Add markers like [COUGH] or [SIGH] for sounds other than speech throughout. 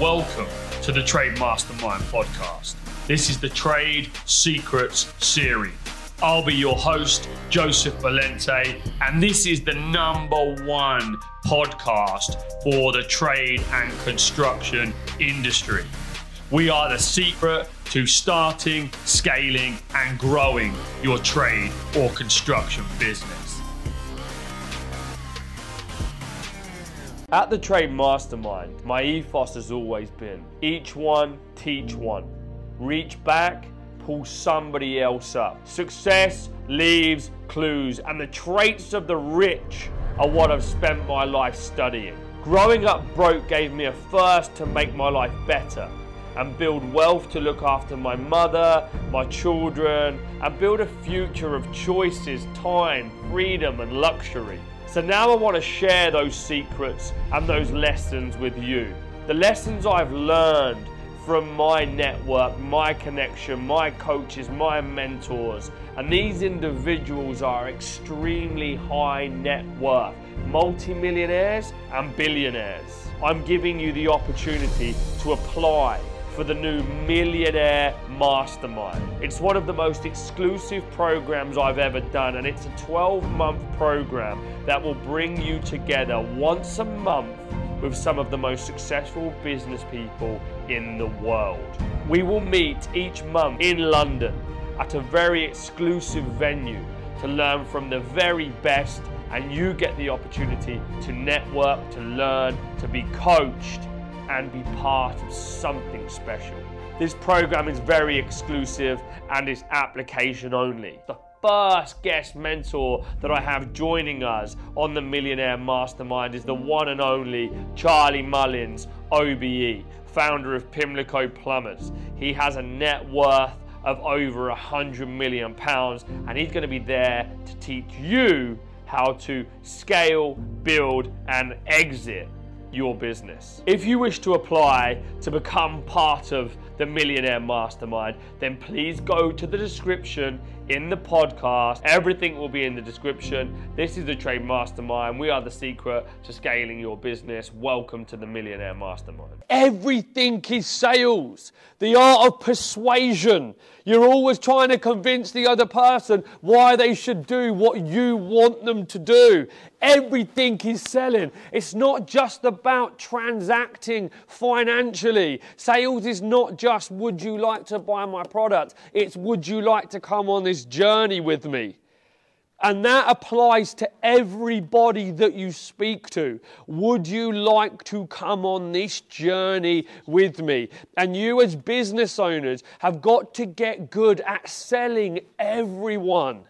Welcome to the Trade Mastermind podcast. This is the Trade Secrets series. I'll be your host, Joseph Valente, and this is the number one podcast for the trade and construction industry. We are the secret to starting, scaling, and growing your trade or construction business. At the Trade Mastermind, my ethos has always been each one, teach one. Reach back, pull somebody else up. Success leaves clues, and the traits of the rich are what I've spent my life studying. Growing up broke gave me a thirst to make my life better and build wealth to look after my mother, my children, and build a future of choices, time, freedom, and luxury. So now I want to share those secrets and those lessons with you. The lessons I've learned from my network, my connection, my coaches, my mentors. And these individuals are extremely high net worth, multimillionaires and billionaires. I'm giving you the opportunity to apply for the new Millionaire Mastermind. It's one of the most exclusive programs I've ever done, and it's a 12 month program that will bring you together once a month with some of the most successful business people in the world. We will meet each month in London at a very exclusive venue to learn from the very best, and you get the opportunity to network, to learn, to be coached and be part of something special. This program is very exclusive and is application only. The first guest mentor that I have joining us on the Millionaire Mastermind is the one and only Charlie Mullins, OBE, founder of Pimlico Plumbers. He has a net worth of over a hundred million pounds, and he's going to be there to teach you how to scale, build, and exit your business. If you wish to apply to become part of the Millionaire Mastermind, then please go to the description in the podcast. Everything will be in the description. This is the Trade Mastermind. We are the secret to scaling your business. Welcome to the Millionaire Mastermind. Everything is sales, the art of persuasion. You're always trying to convince the other person why they should do what you want them to do. Everything is selling. It's not just about transacting financially. Sales is not just would you like to buy my product, it's would you like to come on this journey with me? And that applies to everybody that you speak to. Would you like to come on this journey with me? And you, as business owners, have got to get good at selling everyone.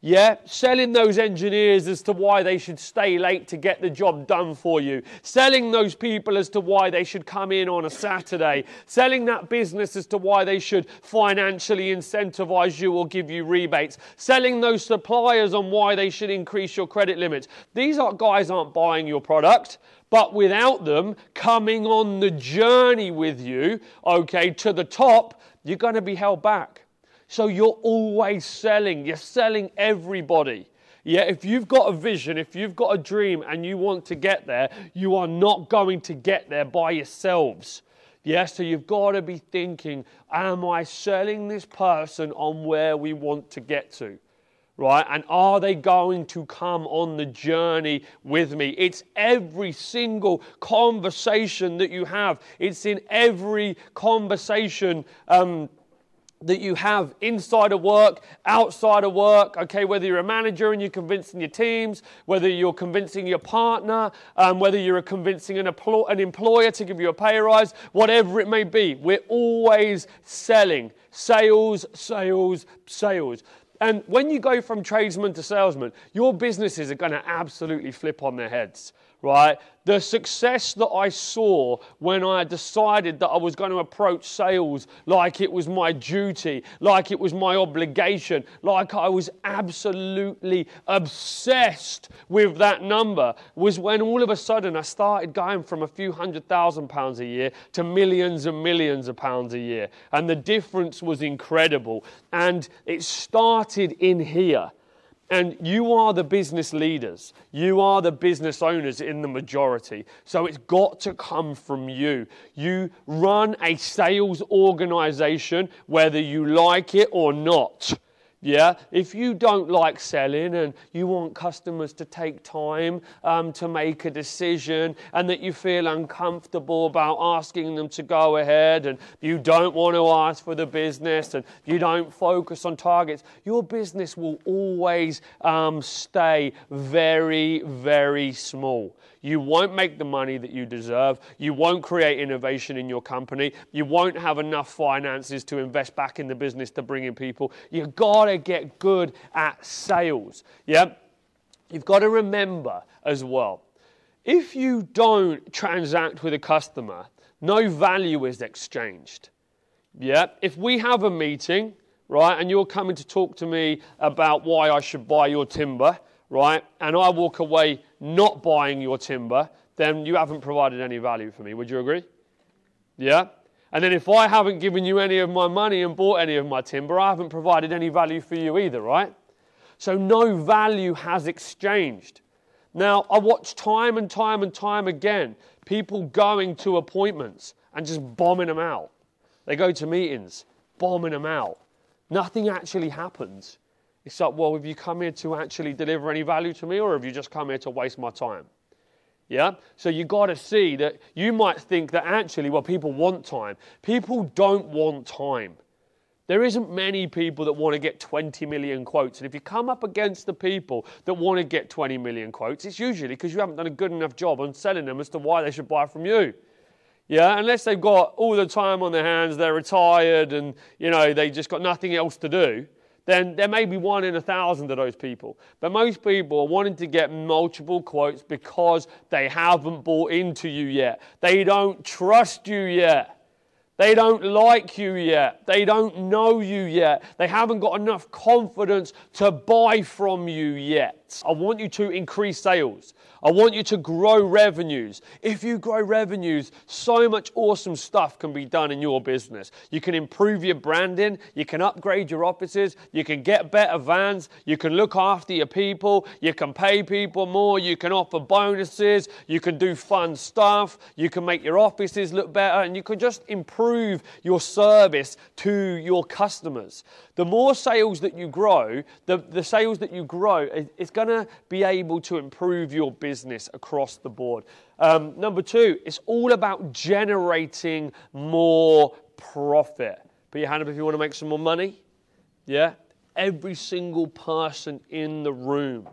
Yeah, selling those engineers as to why they should stay late to get the job done for you. Selling those people as to why they should come in on a Saturday. Selling that business as to why they should financially incentivize you or give you rebates. Selling those suppliers on why they should increase your credit limits. These are, guys aren't buying your product. But without them coming on the journey with you, okay, to the top, you're going to be held back. So you're always selling, you're selling everybody. Yeah, if you've got a vision, if you've got a dream and you want to get there, you are not going to get there by yourselves. Yeah, so you've got to be thinking, am I selling this person on where we want to get to? Right? And are they going to come on the journey with me? It's every single conversation that you have, it's in every conversation. Um, that you have inside of work, outside of work, okay, whether you're a manager and you're convincing your teams, whether you're convincing your partner, um, whether you're convincing an, an employer to give you a pay rise, whatever it may be, we're always selling. Sales, sales, sales. And when you go from tradesman to salesman, your businesses are going to absolutely flip on their heads, right? the success that I saw when I decided that I was going to approach sales like it was my duty, like it was my obligation, like I was absolutely obsessed with that number, was when all of a sudden I started going from a few hundred thousand pounds a year to millions and millions of pounds a year. And the difference was incredible. And it started in here. And you are the business leaders. You are the business owners in the majority. So it's got to come from you. You run a sales organization, whether you like it or not. Yeah, if you don't like selling and you want customers to take time um, to make a decision and that you feel uncomfortable about asking them to go ahead and you don't want to ask for the business and you don't focus on targets, your business will always um, stay very, very small. You won't make the money that you deserve. You won't create innovation in your company. You won't have enough finances to invest back in the business to bring in people. You've got to get good at sales. Yeah? You've got to remember as well if you don't transact with a customer, no value is exchanged. Yeah? If we have a meeting, right, and you're coming to talk to me about why I should buy your timber, right, and I walk away not buying your timber, then you haven't provided any value for me. Would you agree? Yeah? And then if I haven't given you any of my money and bought any of my timber, I haven't provided any value for you either, right? So no value has exchanged. Now, I watch time and time and time again people going to appointments and just bombing them out. They go to meetings, bombing them out. Nothing actually happens. It's like, well, have you come here to actually deliver any value to me or have you just come here to waste my time? Yeah? So you got to see that you might think that actually, well, people want time. People don't want time. There isn't many people that want to get 20 million quotes. And if you come up against the people that want to get 20 million quotes, it's usually because you haven't done a good enough job on selling them as to why they should buy from you. Yeah, unless they've got all the time on their hands, they're retired and, you know, they just got nothing else to do then there may be one in a thousand of those people. But most people are wanting to get multiple quotes because they haven't bought into you yet. They don't trust you yet. They don't like you yet. They don't know you yet. They haven't got enough confidence to buy from you yet. I want you to increase sales. I want you to grow revenues. If you grow revenues, so much awesome stuff can be done in your business. You can improve your branding, you can upgrade your offices, you can get better vans, you can look after your people, you can pay people more, you can offer bonuses, you can do fun stuff, you can make your offices look better, and you can just improve your service to your customers. The more sales that you grow, the, the sales that you grow, it's going to be able to improve your business across the board. Um, number two, it's all about generating more profit. Put your hand up if you want to make some more money. Yeah? Every single person in the room.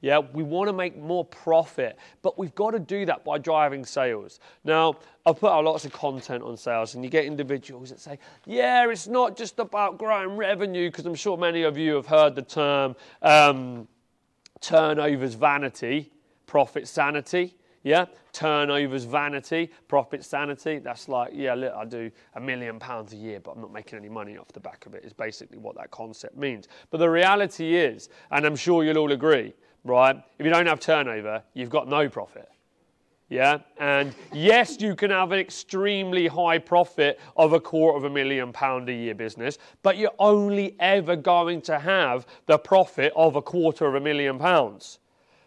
Yeah, we want to make more profit, but we've got to do that by driving sales. Now, I've put out lots of content on sales, and you get individuals that say, Yeah, it's not just about growing revenue, because I'm sure many of you have heard the term um, turnovers vanity profit sanity. Yeah, turnovers vanity, profit sanity. That's like, yeah, look, I do a million pounds a year, but I'm not making any money off the back of it, is basically what that concept means. But the reality is, and I'm sure you'll all agree, right? If you don't have turnover, you've got no profit. Yeah, and yes, you can have an extremely high profit of a quarter of a million pound a year business, but you're only ever going to have the profit of a quarter of a million pounds.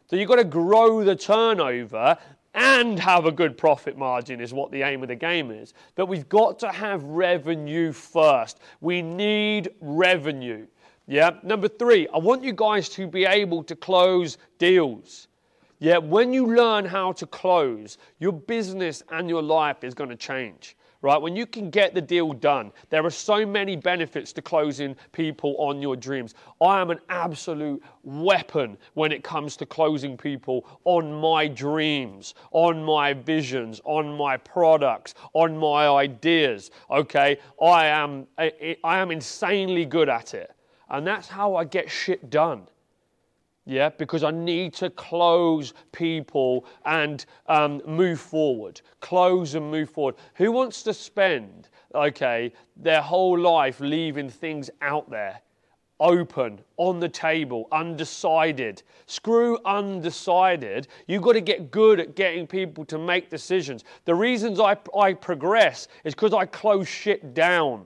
So you've got to grow the turnover and have a good profit margin is what the aim of the game is. But we've got to have revenue first. We need revenue. Yeah. Number three, I want you guys to be able to close deals. Yeah. When you learn how to close, your business and your life is going to change right? When you can get the deal done, there are so many benefits to closing people on your dreams. I am an absolute weapon when it comes to closing people on my dreams, on my visions, on my products, on my ideas. Okay, I am I am insanely good at it. And that's how I get shit done. Yeah, because I need to close people and um, move forward. Close and move forward. Who wants to spend, okay, their whole life leaving things out there, open, on the table, undecided? Screw undecided. You've got to get good at getting people to make decisions. The reasons I, I progress is because I close shit down.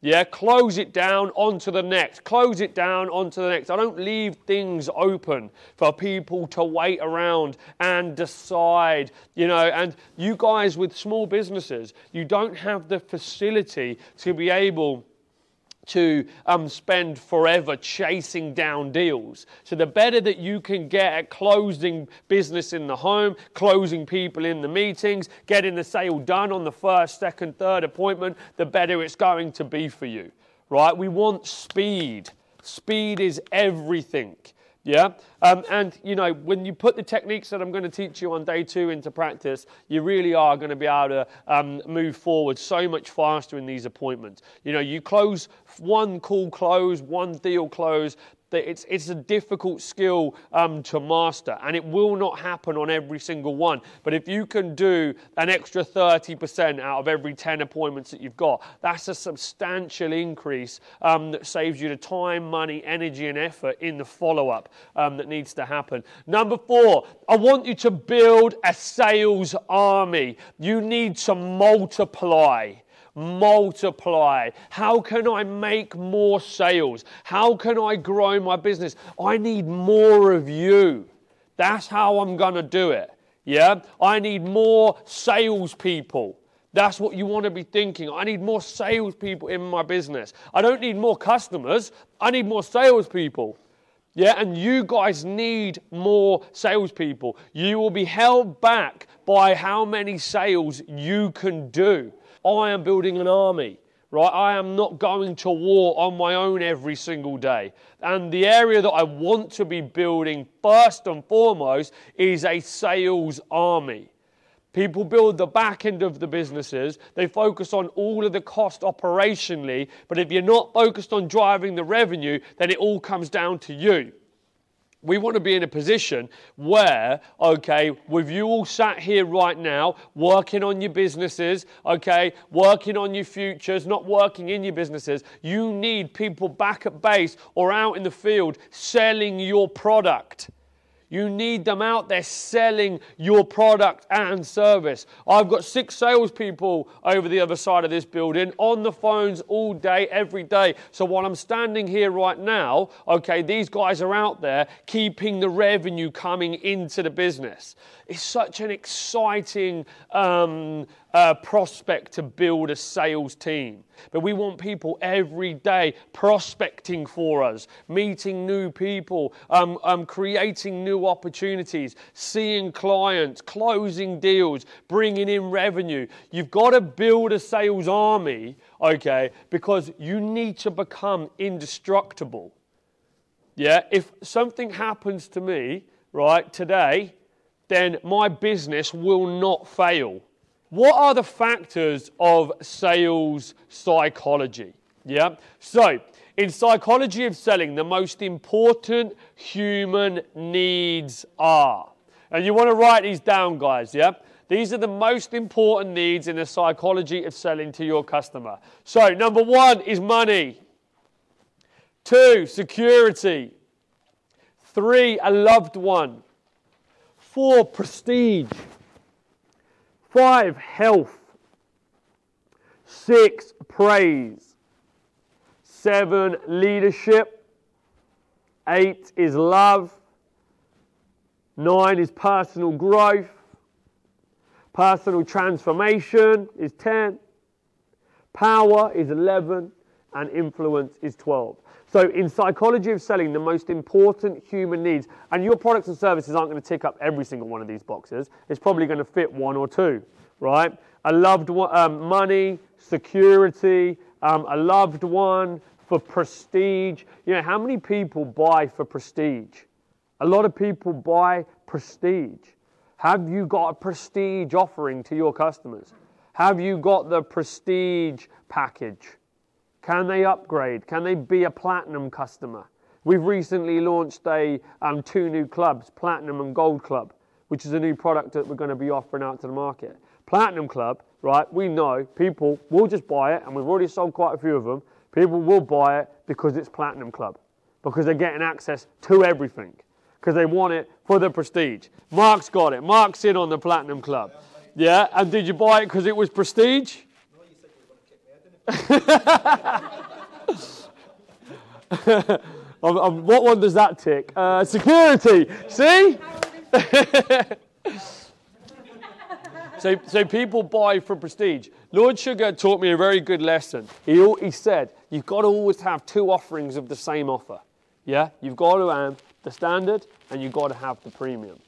Yeah, close it down onto the next. Close it down onto the next. I don't leave things open for people to wait around and decide, you know. And you guys with small businesses, you don't have the facility to be able to um, spend forever chasing down deals. So, the better that you can get at closing business in the home, closing people in the meetings, getting the sale done on the first, second, third appointment, the better it's going to be for you, right? We want speed. Speed is everything. Yeah? Um, and, you know, when you put the techniques that I'm going to teach you on day two into practice, you really are going to be able to um, move forward so much faster in these appointments. You know, you close one call close, one deal close, it's, it's a difficult skill um, to master, and it will not happen on every single one. But if you can do an extra 30% out of every 10 appointments that you've got, that's a substantial increase um, that saves you the time, money, energy, and effort in the follow up um, that needs to happen. Number four, I want you to build a sales army. You need to multiply multiply? How can I make more sales? How can I grow my business? I need more of you. That's how I'm going to do it. Yeah? I need more salespeople. That's what you want to be thinking. I need more salespeople in my business. I don't need more customers. I need more salespeople. Yeah, and you guys need more salespeople. You will be held back by how many sales you can do. I am building an army, right? I am not going to war on my own every single day. And the area that I want to be building first and foremost is a sales army. People build the back end of the businesses. They focus on all of the cost operationally. But if you're not focused on driving the revenue, then it all comes down to you we want to be in a position where, okay, with you all sat here right now, working on your businesses, okay, working on your futures, not working in your businesses, you need people back at base or out in the field selling your product. You need them out there selling your product and service. I've got six salespeople over the other side of this building on the phones all day, every day. So while I'm standing here right now, okay, these guys are out there keeping the revenue coming into the business. It's such an exciting um, uh, prospect to build a sales team. But we want people every day prospecting for us, meeting new people, um, um, creating new opportunities, seeing clients, closing deals, bringing in revenue. You've got to build a sales army, okay, because you need to become indestructible. Yeah, if something happens to me, right, today, then my business will not fail. What are the factors of sales psychology? Yeah. So, in psychology of selling, the most important human needs are. And you want to write these down, guys, yeah? These are the most important needs in the psychology of selling to your customer. So, number one is money. Two, security. Three, a loved one. Four, prestige. Five, health. Six, praise. Seven, leadership. Eight is love. Nine is personal growth. Personal transformation is 10. Power is 11. And influence is 12. So, in psychology of selling, the most important human needs, and your products and services aren't going to tick up every single one of these boxes. It's probably going to fit one or two, right? A loved one, um, money, security, um, a loved one, for prestige. You know, how many people buy for prestige? A lot of people buy prestige. Have you got a prestige offering to your customers? Have you got the prestige package? Can they upgrade? Can they be a platinum customer? We've recently launched a um, two new clubs, Platinum and Gold Club, which is a new product that we're going to be offering out to the market. Platinum Club, right? We know people will just buy it, and we've already sold quite a few of them. People will buy it because it's Platinum Club, because they're getting access to everything, because they want it for the prestige. Mark's got it. Mark's in on the Platinum Club. Yeah, and did you buy it because it was prestige? I'm, [LAUGHS] I'm, what one does that tick? Uh, security. See? [LAUGHS] so, so people buy for prestige. Lord Sugar taught me a very good lesson. He, he said, you've got to always have two offerings of the same offer. Yeah? You've got to have the standard and you've got to have the premium.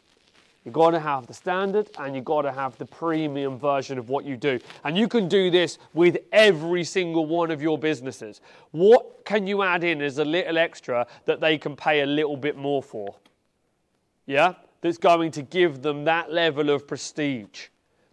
You've got to have the standard and you've got to have the premium version of what you do. And you can do this with every single one of your businesses. What can you add in as a little extra that they can pay a little bit more for? Yeah? That's going to give them that level of prestige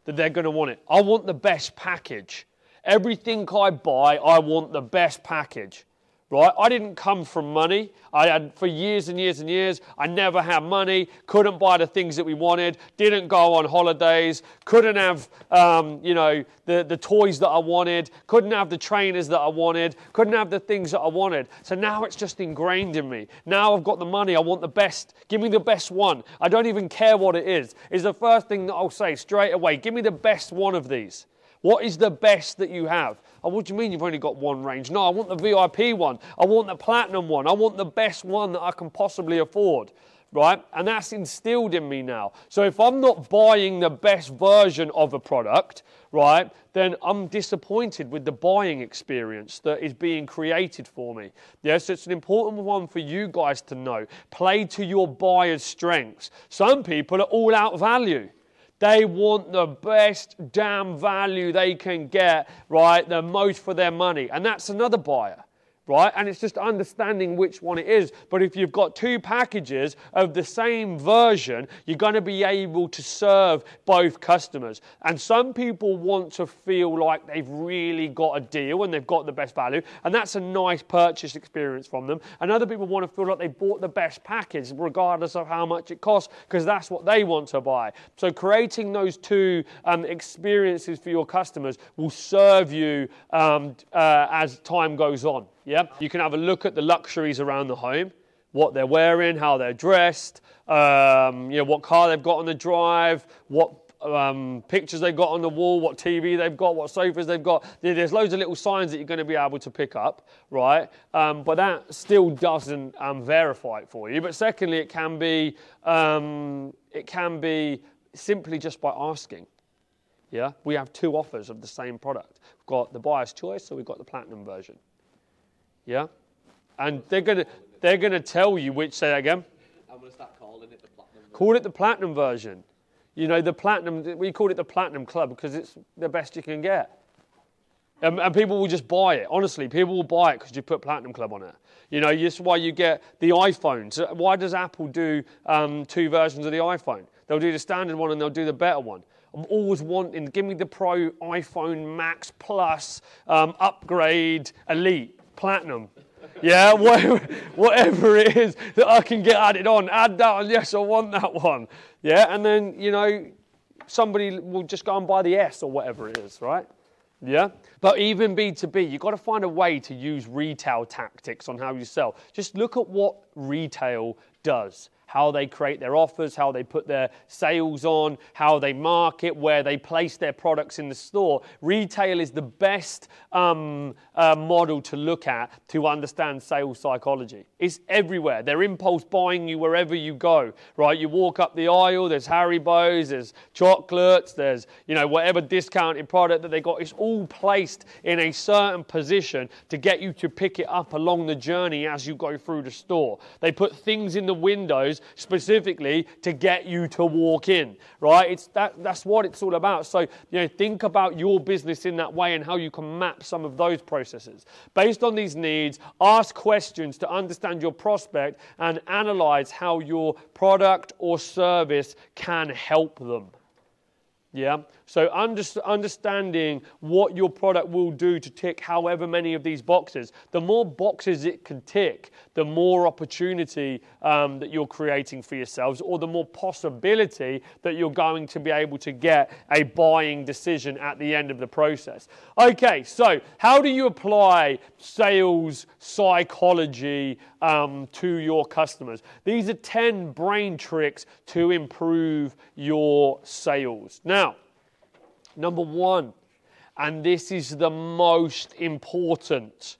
that they're going to want it. I want the best package. Everything I buy, I want the best package right? I didn't come from money. I had for years and years and years, I never had money, couldn't buy the things that we wanted, didn't go on holidays, couldn't have, um, you know, the, the toys that I wanted, couldn't have the trainers that I wanted, couldn't have the things that I wanted. So now it's just ingrained in me. Now I've got the money, I want the best. Give me the best one. I don't even care what it is. Is the first thing that I'll say straight away. Give me the best one of these. What is the best that you have? Oh, what do you mean you've only got one range? No, I want the VIP one. I want the platinum one. I want the best one that I can possibly afford. Right? And that's instilled in me now. So if I'm not buying the best version of a product, right, then I'm disappointed with the buying experience that is being created for me. Yes, it's an important one for you guys to know. Play to your buyer's strengths. Some people are all out value. They want the best damn value they can get, right? The most for their money. And that's another buyer right? And it's just understanding which one it is. But if you've got two packages of the same version, you're going to be able to serve both customers. And some people want to feel like they've really got a deal and they've got the best value, and that's a nice purchase experience from them. And other people want to feel like they bought the best package, regardless of how much it costs, because that's what they want to buy. So creating those two um, experiences for your customers will serve you um, uh, as time goes on. Yeah, you can have a look at the luxuries around the home, what they're wearing, how they're dressed, um, you know, what car they've got on the drive, what um, pictures they've got on the wall, what TV they've got, what sofas they've got. There's loads of little signs that you're going to be able to pick up, right? Um, but that still doesn't um, verify it for you. But secondly, it can be um, it can be simply just by asking. Yeah, we have two offers of the same product. We've got the buyer's choice, so we've got the platinum version. Yeah? And they're going to they're to tell you which, say that again. I'm going to start calling it the platinum version. Call it the platinum version. You know, the platinum, we call it the platinum club because it's the best you can get. And, and, people will just buy it. Honestly, people will buy it because you put Platinum Club on it. You know, this is why you get the iPhones. Why does Apple do um, two versions of the iPhone? They'll do the standard one and they'll do the better one. I'm always wanting, give me the Pro, iPhone Max Plus, um, upgrade, Elite platinum. Yeah, [LAUGHS] whatever, whatever it is that I can get added on, add that on. Yes, I want that one. Yeah, and then, you know, somebody will just go and buy the S or whatever it is, right? Yeah? But even B2B, you've got to find a way to use retail tactics on how you sell. Just look at what retail does how they create their offers, how they put their sales on, how they market, where they place their products in the store. Retail is the best um, uh, model to look at to understand sales psychology. It's everywhere. They're impulse buying you wherever you go, right? You walk up the aisle, there's Harry Haribo's, there's chocolates, there's, you know, whatever discounted product that they got. It's all placed in a certain position to get you to pick it up along the journey as you go through the store. They put things in the windows specifically to get you to walk in, right? It's that, that's what it's all about. So, you know, think about your business in that way and how you can map some of those processes. Based on these needs, ask questions to understand your prospect and analyze how your product or service can help them. Yeah. So under, understanding what your product will do to tick however many of these boxes, the more boxes it can tick, the more opportunity um, that you're creating for yourselves, or the more possibility that you're going to be able to get a buying decision at the end of the process. Okay, so how do you apply sales psychology um, to your customers? These are 10 brain tricks to improve your sales. Now, Number one, and this is the most important,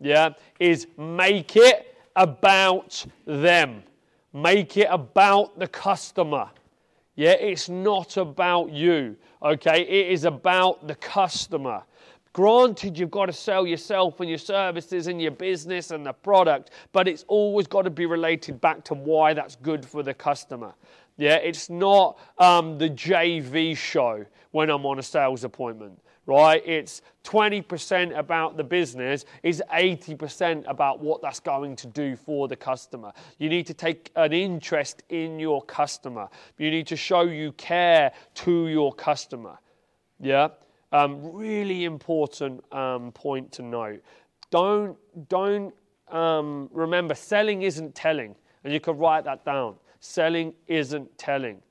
yeah, is make it about them. Make it about the customer. Yeah, it's not about you, okay? It is about the customer. Granted, you've got to sell yourself and your services and your business and the product, but it's always got to be related back to why that's good for the customer. Yeah, it's not um, the JV show when I'm on a sales appointment, right? It's 20% about the business, is 80% about what that's going to do for the customer. You need to take an interest in your customer. You need to show you care to your customer. Yeah. Um, really important um, point to note. Don't don't um, remember selling isn't telling, and you can write that down. Selling isn't telling.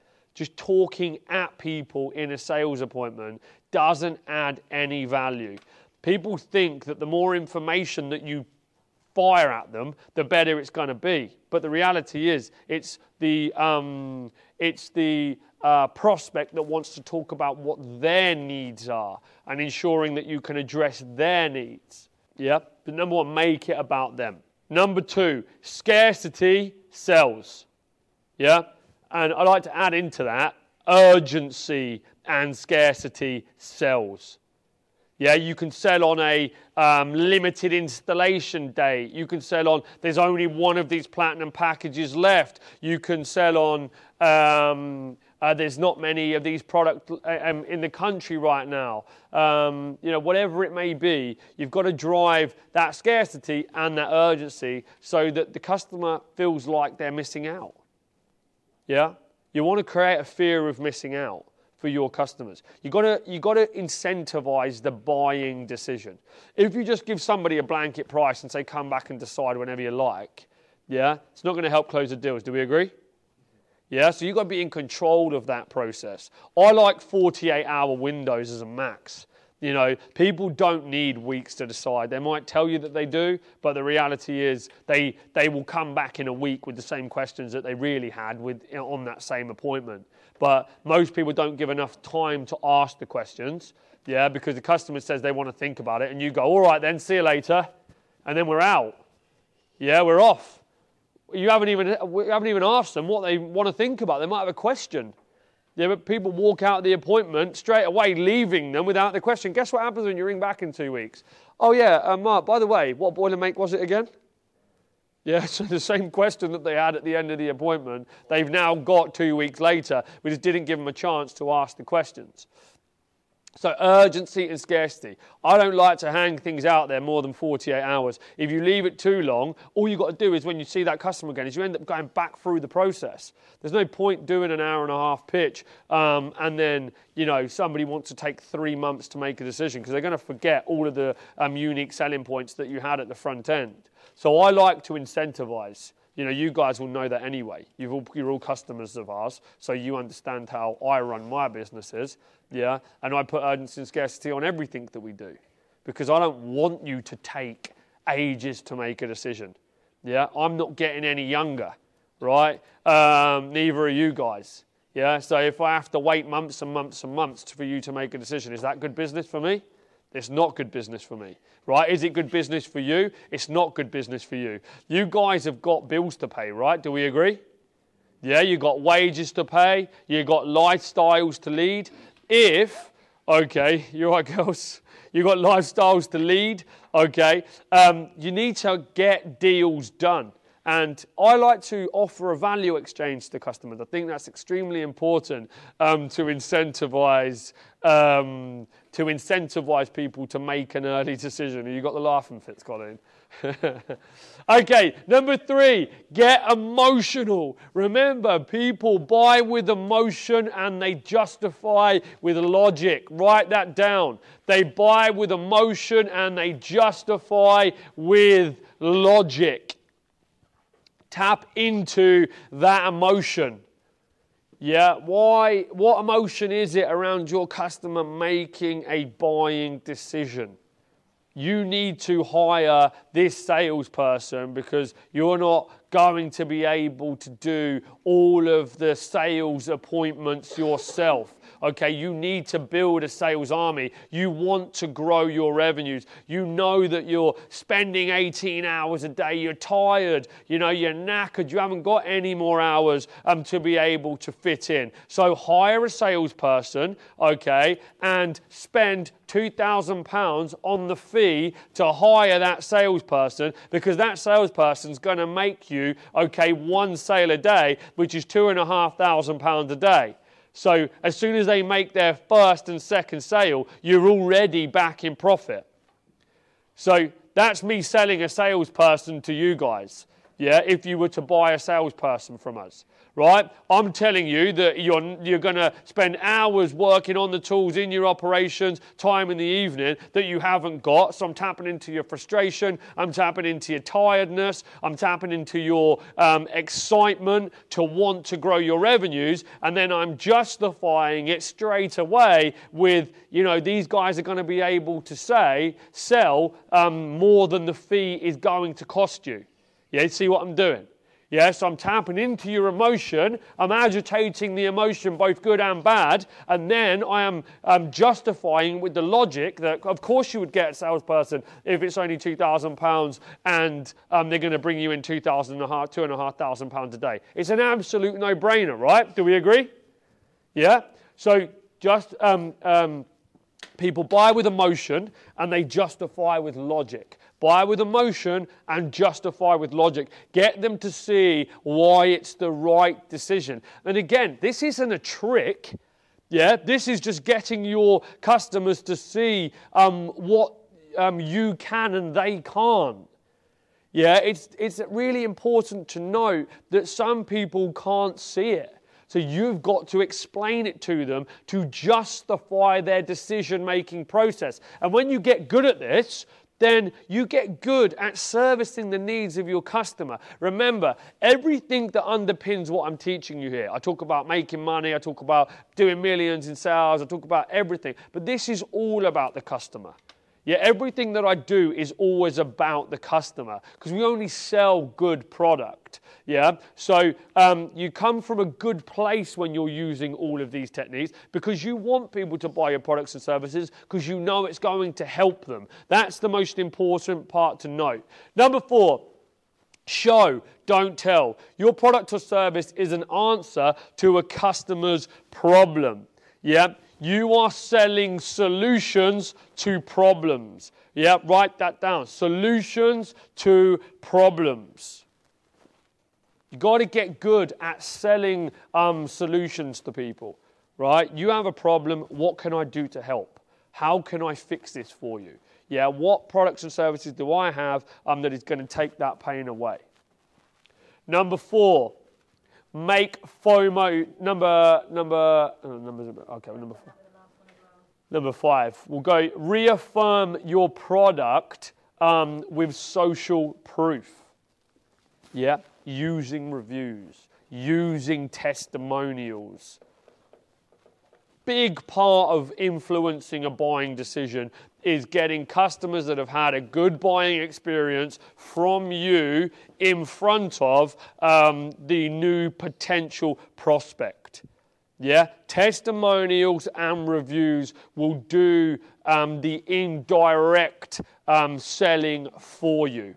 Just talking at people in a sales appointment doesn't add any value. People think that the more information that you fire at them, the better it's going to be. But the reality is, it's the um, it's the uh, prospect that wants to talk about what their needs are and ensuring that you can address their needs. Yeah? But number one, make it about them. Number two, scarcity sells. Yeah? And I'd like to add into that urgency and scarcity sells. Yeah, you can sell on a um, limited installation date. You can sell on there's only one of these platinum packages left. You can sell on um, uh, there's not many of these products uh, um, in the country right now. Um, you know, whatever it may be, you've got to drive that scarcity and that urgency so that the customer feels like they're missing out. Yeah? You want to create a fear of missing out for your customers. You've got to, you've got to incentivize the buying decision. If you just give somebody a blanket price and say, come back and decide whenever you like, yeah, it's not going to help close the deals. Do we agree? Yeah, so you've got to be in control of that process. I like 48 hour windows as a max. You know, people don't need weeks to decide. They might tell you that they do, but the reality is they, they will come back in a week with the same questions that they really had with, on that same appointment. But most people don't give enough time to ask the questions, yeah, because the customer says they want to think about it, and you go, all right then, see you later, and then we're out. Yeah, we're off you haven't even we haven't even asked them what they want to think about. They might have a question. Yeah, but people walk out of the appointment straight away, leaving them without the question. Guess what happens when you ring back in two weeks? Oh yeah, uh, Mark. By the way, what boiler make was it again? Yeah, [LAUGHS] so the same question that they had at the end of the appointment, they've now got two weeks later. We just didn't give them a chance to ask the questions. So, urgency and scarcity. I don't like to hang things out there more than 48 hours. If you leave it too long, all you've got to do is when you see that customer again, is you end up going back through the process. There's no point doing an hour and a half pitch um, and then, you know, somebody wants to take three months to make a decision because they're going to forget all of the um, unique selling points that you had at the front end. So, I like to incentivize. You know, you guys will know that anyway. You've all, you're all customers of ours, so you understand how I run my businesses. Yeah, and I put urgency and scarcity on everything that we do because I don't want you to take ages to make a decision. Yeah, I'm not getting any younger, right? Um, neither are you guys. Yeah, so if I have to wait months and months and months for you to make a decision, is that good business for me? It's not good business for me, right? Is it good business for you? It's not good business for you. You guys have got bills to pay, right? Do we agree? Yeah, you got wages to pay, you got lifestyles to lead. If, okay, you're right, [LAUGHS] girls, you've got lifestyles to lead, okay, um, you need to get deals done. And I like to offer a value exchange to customers. I think that's extremely important um, to incentivize um, to incentivize people to make an early decision. You got the laughing fits, Colin. [LAUGHS] okay, number three, get emotional. Remember, people buy with emotion and they justify with logic. Write that down. They buy with emotion and they justify with logic tap into that emotion. Yeah, why? What emotion is it around your customer making a buying decision? You need to hire this salesperson because you're not going to be able to do all of the sales appointments yourself. Okay, you need to build a sales army. You want to grow your revenues. You know that you're spending 18 hours a day. You're tired. You know, you're knackered. You haven't got any more hours um, to be able to fit in. So hire a salesperson, okay, and spend £2,000 on the fee to hire that salesperson because that salesperson's going to make you, okay, one sale a day, which is £2,500 a day. So as soon as they make their first and second sale, you're already back in profit. So that's me selling a salesperson to you guys. Yeah, if you were to buy a salesperson from us right? I'm telling you that you're, you're going to spend hours working on the tools in your operations, time in the evening that you haven't got. So I'm tapping into your frustration, I'm tapping into your tiredness, I'm tapping into your um, excitement to want to grow your revenues, and then I'm justifying it straight away with, you know, these guys are going to be able to say, sell um, more than the fee is going to cost you. Yeah, see what I'm doing? Yes, I'm tapping into your emotion. I'm agitating the emotion, both good and bad. And then I am um, justifying with the logic that, of course, you would get a salesperson if it's only £2,000 and um, they're going to bring you in £2,500 £2,500 a day. It's an absolute no brainer, right? Do we agree? Yeah? So just um, um, people buy with emotion and they justify with logic buy with emotion and justify with logic. Get them to see why it's the right decision. And again, this isn't a trick. Yeah, this is just getting your customers to see um, what um, you can and they can't. Yeah, it's, it's really important to note that some people can't see it. So you've got to explain it to them to justify their decision making process. And when you get good at this, then you get good at servicing the needs of your customer. Remember, everything that underpins what I'm teaching you here, I talk about making money, I talk about doing millions in sales, I talk about everything, but this is all about the customer. Yeah, everything that I do is always about the customer because we only sell good product. Yeah, so um, you come from a good place when you're using all of these techniques because you want people to buy your products and services because you know it's going to help them. That's the most important part to note. Number four, show, don't tell. Your product or service is an answer to a customer's problem. Yeah, you are selling solutions to problems. Yeah, write that down. Solutions to problems. You've got to get good at selling um, solutions to people, right? You have a problem. What can I do to help? How can I fix this for you? Yeah, what products and services do I have um, that is going to take that pain away? Number four, make FOMO number number uh, number okay number four. Number five, we'll go reaffirm your product um, with social proof. Yeah, using reviews, using testimonials. Big part of influencing a buying decision is getting customers that have had a good buying experience from you in front of um, the new potential prospect. Yeah, testimonials and reviews will do um, the indirect um, selling for you.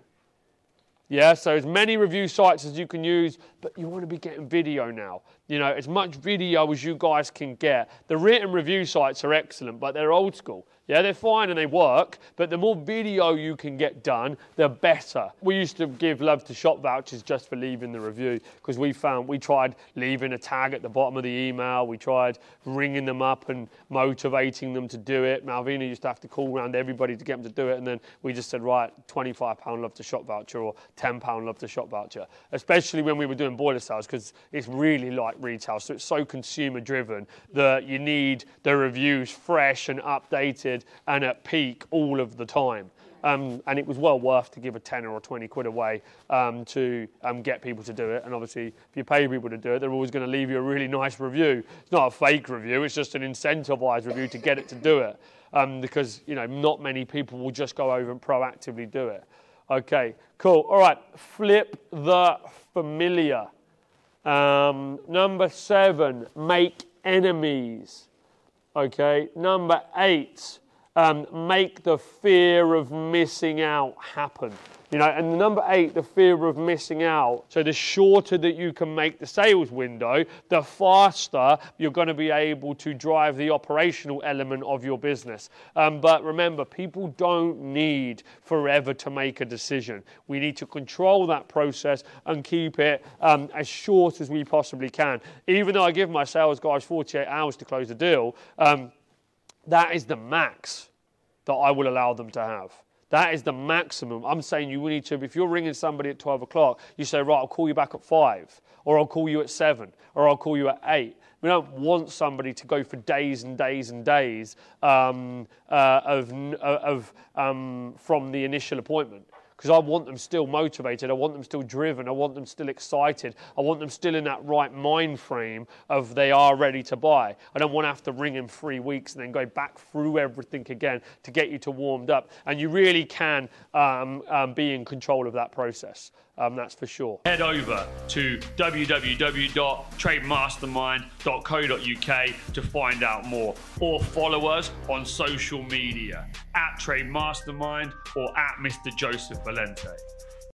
Yeah, so as many review sites as you can use, but you want to be getting video now. You know, as much video as you guys can get. The written review sites are excellent, but they're old school. Yeah, they're fine and they work, but the more video you can get done, the better. We used to give Love2shop vouchers just for leaving the review because we found we tried leaving a tag at the bottom of the email, we tried ringing them up and motivating them to do it. Malvina used to have to call around everybody to get them to do it, and then we just said, right, £25 Love2shop voucher or £10 Love2shop voucher, especially when we were doing boiler sales because it's really like retail, so it's so consumer driven that you need the reviews fresh and updated and at peak all of the time. Um, and it was well worth to give a 10 or 20 quid away um, to um, get people to do it. And obviously, if you pay people to do it, they're always going to leave you a really nice review. It's not a fake review, it's just an incentivized review to get it to do it. Um, because, you know, not many people will just go over and proactively do it. Okay, cool. All right, flip the familiar. Um, number seven, make enemies. Okay, number eight, um, make the fear of missing out happen. You know, and number eight, the fear of missing out. So the shorter that you can make the sales window, the faster you're going to be able to drive the operational element of your business. Um, but remember, people don't need forever to make a decision. We need to control that process and keep it um, as short as we possibly can. Even though I give my sales guys 48 hours to close the deal, um, that is the max that I will allow them to have. That is the maximum. I'm saying you need to, if you're ringing somebody at 12 o'clock, you say, right, I'll call you back at 5, or I'll call you at 7, or I'll call you at 8. We don't want somebody to go for days and days and days um, uh, of, of, um, from the initial appointment because I want them still motivated. I want them still driven. I want them still excited. I want them still in that right mind frame of they are ready to buy. I don't want to have to ring in three weeks and then go back through everything again to get you to warmed up. And you really can um, um, be in control of that process. Um, that's for sure. Head over to www.trademastermind.co.uk to find out more, or follow us on social media at Trade Mastermind or at Mr. Joseph Valente.